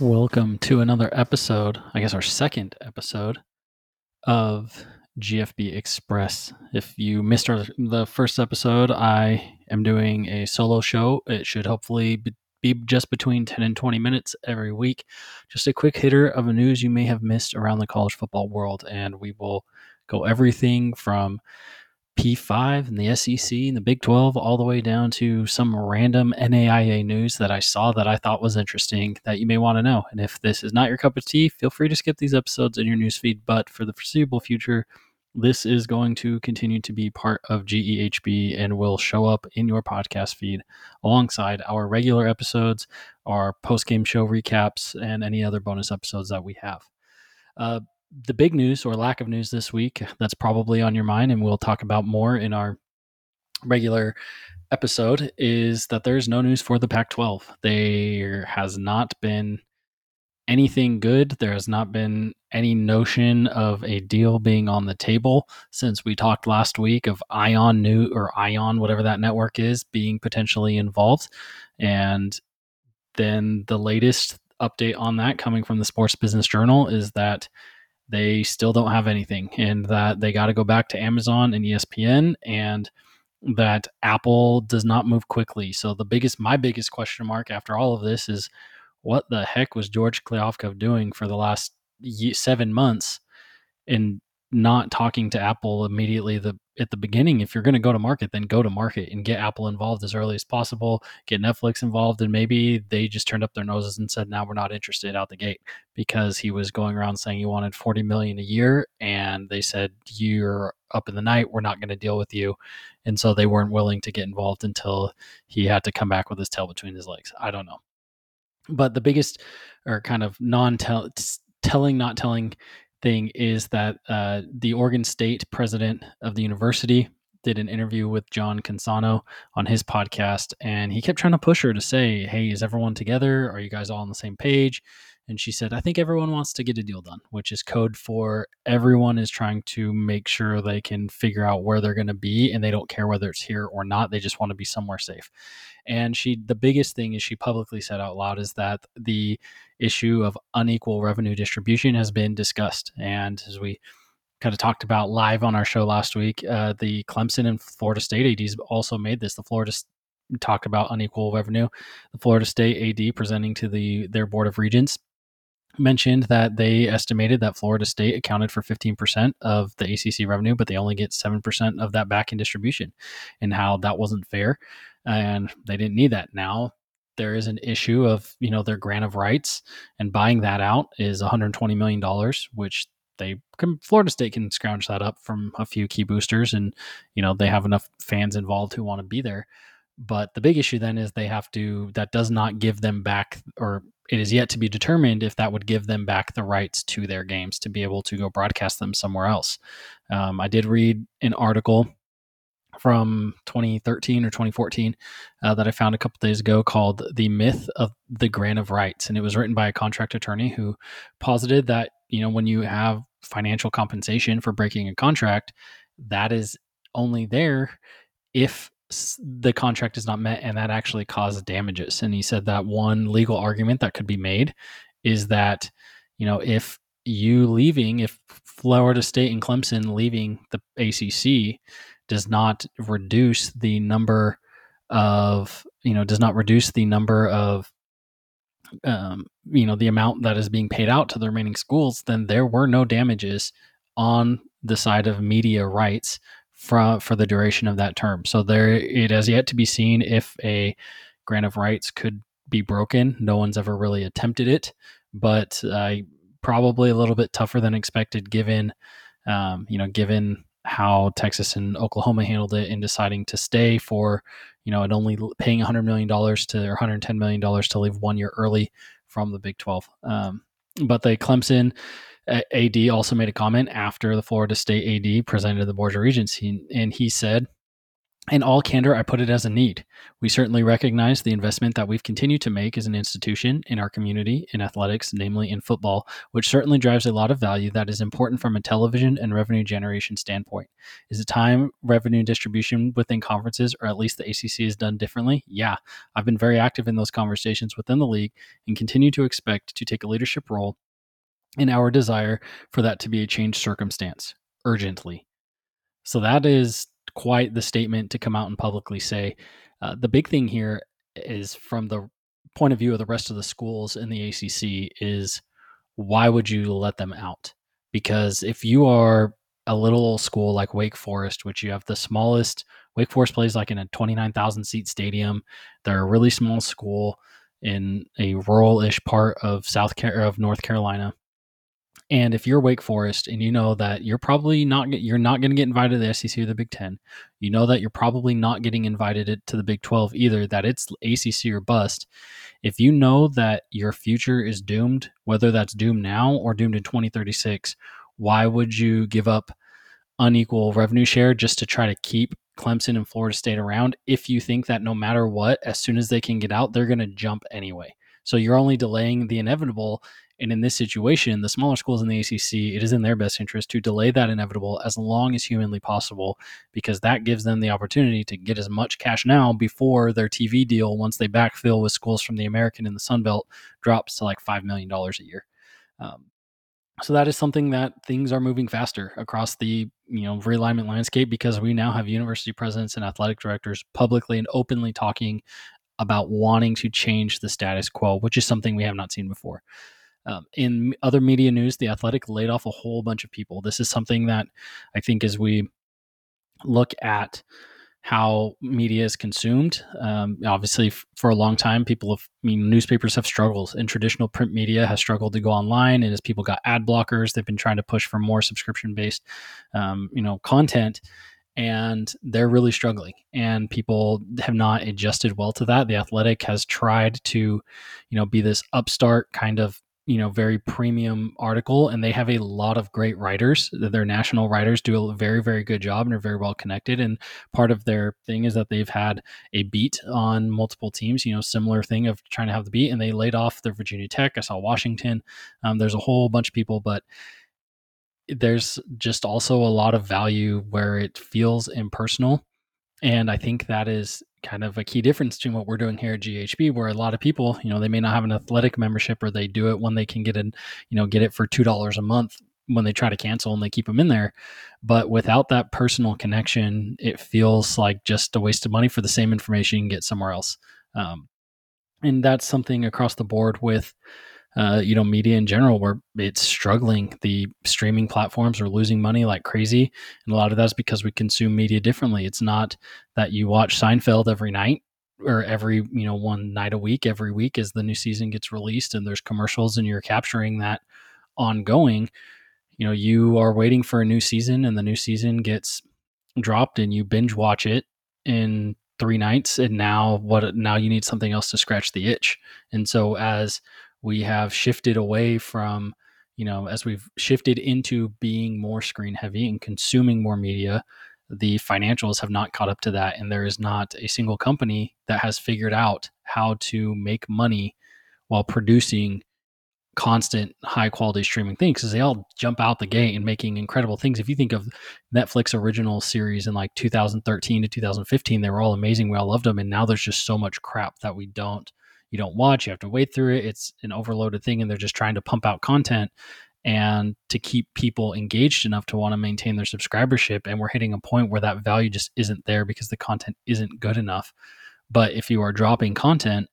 Welcome to another episode, I guess our second episode of GFB Express. If you missed our, the first episode, I am doing a solo show. It should hopefully be, just between 10 and 20 minutes every week. Just a quick hitter of a news you may have missed around the college football world, and we will go everything from P5 and the SEC and the Big 12, all the way down to some random NAIA news that I saw that I thought was interesting that you may want to know. And if this is not your cup of tea, feel free to skip these episodes in your newsfeed. But for the foreseeable future, this is going to continue to be part of GEHB and will show up in your podcast feed alongside our regular episodes, our post game show recaps, and any other bonus episodes that we have. Uh, the big news or lack of news this week that's probably on your mind, and we'll talk about more in our regular episode, is that there's no news for the Pac 12. There has not been anything good. There has not been any notion of a deal being on the table since we talked last week of Ion New or Ion, whatever that network is, being potentially involved. And then the latest update on that coming from the Sports Business Journal is that they still don't have anything and that they got to go back to Amazon and ESPN and that Apple does not move quickly. So the biggest my biggest question mark after all of this is what the heck was George Kliavkoff doing for the last 7 months in not talking to Apple immediately the at the beginning. If you're going to go to market, then go to market and get Apple involved as early as possible. Get Netflix involved, and maybe they just turned up their noses and said, "Now we're not interested out the gate," because he was going around saying he wanted 40 million a year, and they said, "You're up in the night. We're not going to deal with you," and so they weren't willing to get involved until he had to come back with his tail between his legs. I don't know, but the biggest or kind of non-telling, not telling thing is that uh, the Oregon State president of the university did an interview with John Canzano on his podcast, and he kept trying to push her to say, "Hey, is everyone together? Are you guys all on the same page?" And she said, I think everyone wants to get a deal done, which is code for everyone is trying to make sure they can figure out where they're going to be and they don't care whether it's here or not. They just want to be somewhere safe. And she, the biggest thing is she publicly said out loud is that the issue of unequal revenue distribution has been discussed. And as we kind of talked about live on our show last week, uh, the Clemson and Florida State ADs also made this. The Florida talked about unequal revenue. The Florida State AD presenting to the their board of regents mentioned that they estimated that Florida State accounted for 15% of the ACC revenue, but they only get 7% of that back in distribution, and how that wasn't fair. And they didn't need that. Now there is an issue of, you know, their grant of rights, and buying that out is $120 million, which they can, Florida State can scrounge that up from a few key boosters, and, you know, they have enough fans involved who want to be there. But the big issue then is they have to, that does not give them back, or it is yet to be determined if that would give them back the rights to their games to be able to go broadcast them somewhere else. Um, I did read an article from 2013 or 2014 uh, that I found a couple days ago called The Myth of the Grant of Rights. And it was written by a contract attorney who posited that, you know, when you have financial compensation for breaking a contract, that is only there if the contract is not met and that actually causes damages. And he said that one legal argument that could be made is that, you know, if you leaving, if Florida State and Clemson leaving the ACC does not reduce the number of, you know, does not reduce the number of, um, you know, the amount that is being paid out to the remaining schools, then there were no damages on the side of media rights for for the duration of that term. So there, it has yet to be seen if a grant of rights could be broken. No one's ever really attempted it, but uh, probably a little bit tougher than expected, given um, you know, given how Texas and Oklahoma handled it in deciding to stay for, you know, and only paying $100 million to or $110 million to leave one year early from the Big 12. Um, but the Clemson AD also made a comment after the Florida State AD presented the Board of Regents, and he said In all candor, I put it as a need. We certainly recognize the investment that we've continued to make as an institution in our community in athletics, namely in football, which certainly drives a lot of value that is important from a television and revenue generation standpoint. Is it time revenue distribution within conferences, or at least the ACC, is done differently? Yeah. I've been very active in those conversations within the league and continue to expect to take a leadership role in our desire for that to be a changed circumstance urgently. So that is quite the statement to come out and publicly say. Uh, the big thing here is from the point of view of the rest of the schools in the ACC is why would you let them out? Because if you are a little school like Wake Forest, which you have the smallest, Wake Forest plays like in a 29,000 seat stadium. They're a really small school in a rural-ish part of South Car- of North Carolina. And if you're Wake Forest and you know that you're probably not you're not going to get invited to the SEC or the Big Ten, you know that you're probably not getting invited to the Big Twelve either. That it's ACC or bust. If you know that your future is doomed, whether that's doomed now or doomed in 2036, why would you give up unequal revenue share just to try to keep Clemson and Florida State around? If you think that no matter what, as soon as they can get out, they're going to jump anyway. So you're only delaying the inevitable and in this situation, the smaller schools in the ACC, it is in their best interest to delay that inevitable as long as humanly possible, because that gives them the opportunity to get as much cash now before their TV deal, once they backfill with schools from the American and the Sun Belt, drops to like $5 million a year. Um, so that is something that things are moving faster across the you know realignment landscape because we now have university presidents and athletic directors publicly and openly talking about wanting to change the status quo, which is something we have not seen before. Um, in other media news, The Athletic laid off a whole bunch of people. This is something that I think as we look at how media is consumed. Um, obviously, f- for a long time, people have, I mean, newspapers have struggled, and traditional print media has struggled to go online. And as people got ad blockers, they've been trying to push for more subscription-based, um, you know, content, and they're really struggling. And people have not adjusted well to that. The Athletic has tried to, you know, be this upstart kind of you know very premium article and they have a lot of great writers their national writers do a very very good job and are very well connected and part of their thing is that they've had a beat on multiple teams you know similar thing of trying to have the beat and they laid off the virginia tech i saw washington um, there's a whole bunch of people but there's just also a lot of value where it feels impersonal and I think that is kind of a key difference between what we're doing here at GHB, where a lot of people, you know, they may not have an athletic membership or they do it when they can get it, you know, get it for two dollars a month when they try to cancel and they keep them in there. But without that personal connection, it feels like just a waste of money for the same information you can get somewhere else. Um, and that's something across the board with uh, you know, media in general, where it's struggling. The streaming platforms are losing money like crazy, and a lot of that's because we consume media differently. It's not that you watch Seinfeld every night or every you know one night a week every week as the new season gets released and there's commercials and you're capturing that ongoing you know you are waiting for a new season and the new season gets dropped and you binge watch it in three nights and now what now you need something else to scratch the itch and so as we have shifted away from you know as we've shifted into being more screen heavy and consuming more media the financials have not caught up to that and there is not a single company that has figured out how to make money while producing constant high quality streaming things because they all jump out the gate and making incredible things. If you think of netflix original series in like 2013 to 2015 they were all amazing we all loved them and now there's just so much crap that we don't you don't watch you have to wait through it. It's an overloaded thing and they're just trying to pump out content and to keep people engaged enough to want to maintain their subscribership and we're hitting a point where that value just isn't there because the content isn't good enough. But if you are dropping content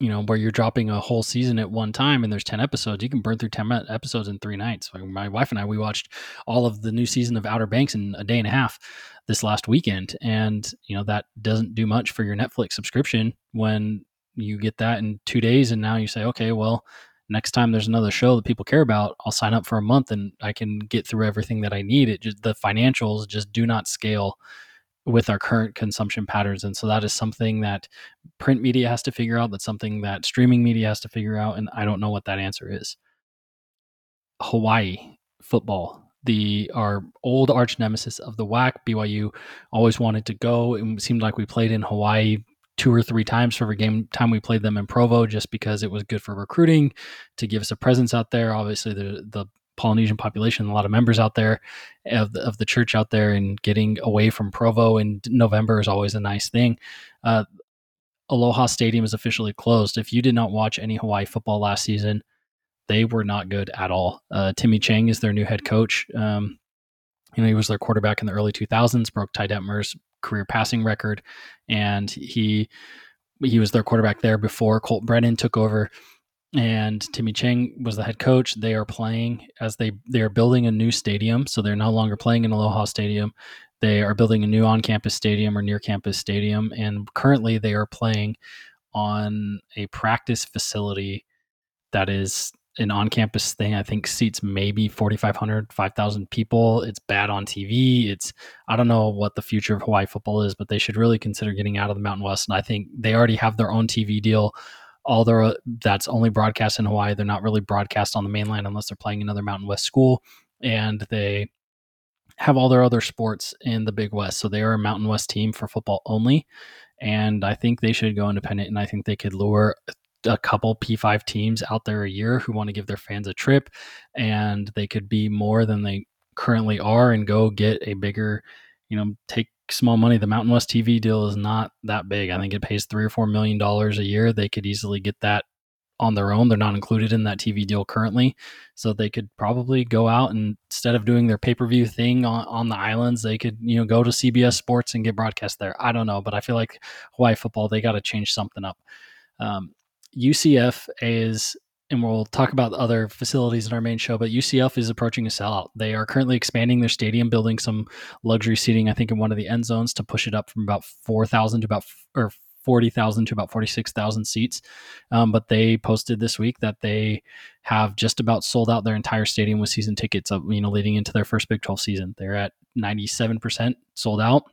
you know where you're dropping a whole season at one time and there's 10 episodes you can burn through 10 episodes in three nights. Like my wife and i we watched all of the new season of outer banks in a day and a half this last weekend and you know that doesn't do much for your netflix subscription when you get that in two days and now you say okay well next time there's another show that people care about i'll sign up for a month and i can get through everything that i need it just the financials just do not scale with our current consumption patterns and so that is something that print media has to figure out that's something that streaming media has to figure out and i don't know what that answer is hawaii football the our old arch nemesis of the WAC. BYU always wanted to go. It seemed like we played in Hawaii two or three times for every game time we played them in Provo, just because it was good for recruiting to give us a presence out there. Obviously, the the Polynesian population, a lot of members out there of the, of the church out there, and getting away from Provo in November is always a nice thing. Uh, Aloha Stadium is officially closed. If you did not watch any Hawaii football last season, they were not good at all. Uh, Timmy Chang is their new head coach. Um, you know, he was their quarterback in the early 2000s, broke Ty Detmer's career passing record, and he he was their quarterback there before Colt Brennan took over and Timmy Chang was the head coach. They are playing as they they are building a new stadium, so they're no longer playing in Aloha Stadium. They are building a new on-campus stadium or near-campus stadium, and currently they are playing on a practice facility that is an on-campus thing. I think seats maybe 4,500, 5,000 people. It's bad on TV. It's I don't know what the future of Hawaii football is, but they should really consider getting out of the Mountain West. And I think they already have their own TV deal all their uh, that's only broadcast in Hawaii. They're not really broadcast on the mainland unless they're playing another Mountain West school, and they have all their other sports in the Big West. So they are a Mountain West team for football only, and I think they should go independent. And I think they could lure a couple P5 teams out there a year who want to give their fans a trip, and they could be more than they currently are and go get a bigger, you know, take small money. The Mountain West TV deal is not that big. I think it pays three or four million dollars a year. They could easily get that on their own. They're not included in that TV deal currently. So they could probably go out and instead of doing their pay-per-view thing on, on the islands, they could, you know, go to CBS Sports and get broadcast there. I don't know, but I feel like Hawaii football, they got to change something up. Um, UCF is and we'll talk about other facilities in our main show, but UCF is approaching a sellout. They are currently expanding their stadium, building some luxury seating, I think, in one of the end zones to push it up from about 4,000 to about, or 40,000 to about 46,000 seats. Um, but they posted this week that they have just about sold out their entire stadium with season tickets, you know, leading into their first Big 12 season. They're at 97% sold out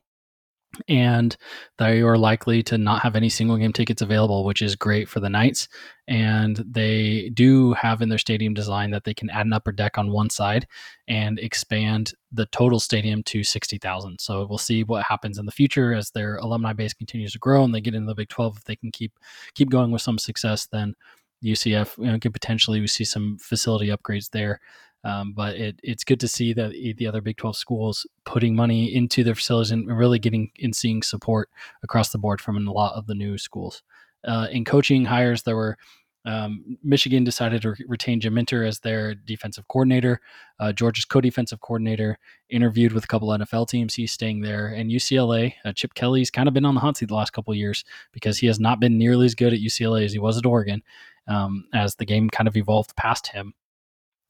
and they are likely to not have any single game tickets available, which is great for the Knights. And they do have in their stadium design that they can add an upper deck on one side and expand the total stadium to 60,000. So we'll see what happens in the future as their alumni base continues to grow and they get into the Big 12. If they can keep keep going with some success, then UCF you know, could potentially we see some facility upgrades there. Um, but it, it's good to see that the other Big 12 schools putting money into their facilities and really getting and seeing support across the board from a lot of the new schools. Uh, in coaching hires, there were um, Michigan decided to retain Jim Minter as their defensive coordinator. Uh, Georgia's co-defensive coordinator interviewed with a couple NFL teams. He's staying there, and UCLA. Uh, Chip Kelly's kind of been on the hot seat the last couple years because he has not been nearly as good at UCLA as he was at Oregon. Um, as the game kind of evolved past him,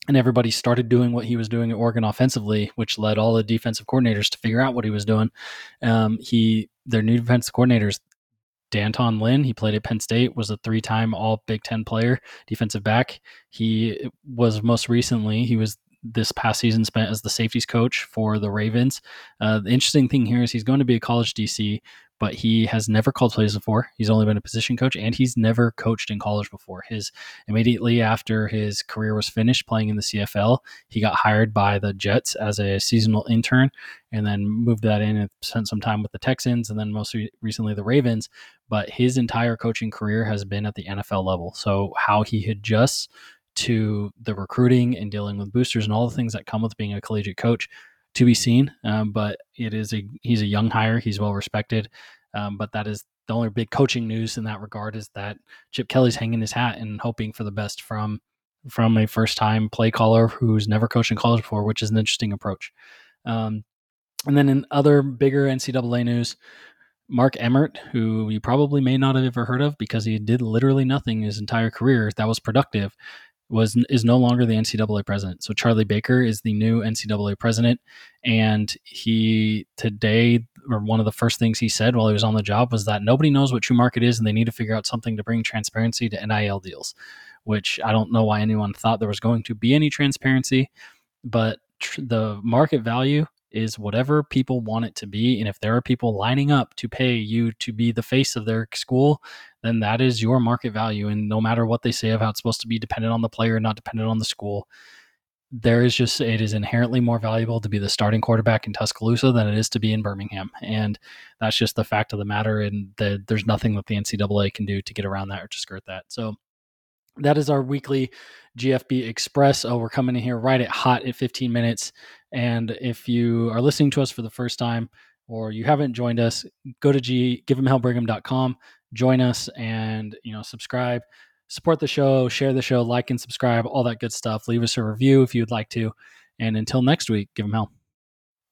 and everybody started doing what he was doing at Oregon offensively, which led all the defensive coordinators to figure out what he was doing. Um, he their new defensive coordinators, D'Anton Lynn, he played at Penn State, was a three-time All Big Ten player, defensive back. He was most recently he was this past season spent as the safeties coach for the Ravens. Uh, the interesting thing here is he's going to be a college DC, but he has never called plays before. He's only been a position coach and he's never coached in college before. His immediately after his career was finished playing in the CFL, he got hired by the Jets as a seasonal intern and then moved that in and spent some time with the Texans and then most re- recently the Ravens. But his entire coaching career has been at the NFL level. So how he adjusts to the recruiting and dealing with boosters and all the things that come with being a collegiate coach to be seen. Um, but it is a he's a young hire. He's well respected. Um, but that is the only big coaching news in that regard is that Chip Kelly's hanging his hat and hoping for the best from from a first time play caller who's never coached in college before, which is an interesting approach. Um, and then in other bigger NCAA news, Mark Emmert, who you probably may not have ever heard of because he did literally nothing his entire career that was productive, was is no longer the NCAA president. So Charlie Baker is the new NCAA president, and he today or one of the first things he said while he was on the job was that nobody knows what true market is, and they need to figure out something to bring transparency to NIL deals. Which I don't know why anyone thought there was going to be any transparency, but tr- the market value is whatever people want it to be. And if there are people lining up to pay you to be the face of their school, then that is your market value. And no matter what they say of how it's supposed to be dependent on the player, not dependent on the school, there is just it is inherently more valuable to be the starting quarterback in Tuscaloosa than it is to be in Birmingham, and that's just the fact of the matter. And the, there's nothing that the NCAA can do to get around that or to skirt that. So that is our weekly GFB Express. Oh, we're coming in here right at hot at 15 minutes. And if you are listening to us for the first time or you haven't joined us, go to g giveemhellbrigham.com, join us, and you know subscribe, support the show, share the show, like and subscribe, all that good stuff. Leave us a review if you'd like to. And until next week, give them hell.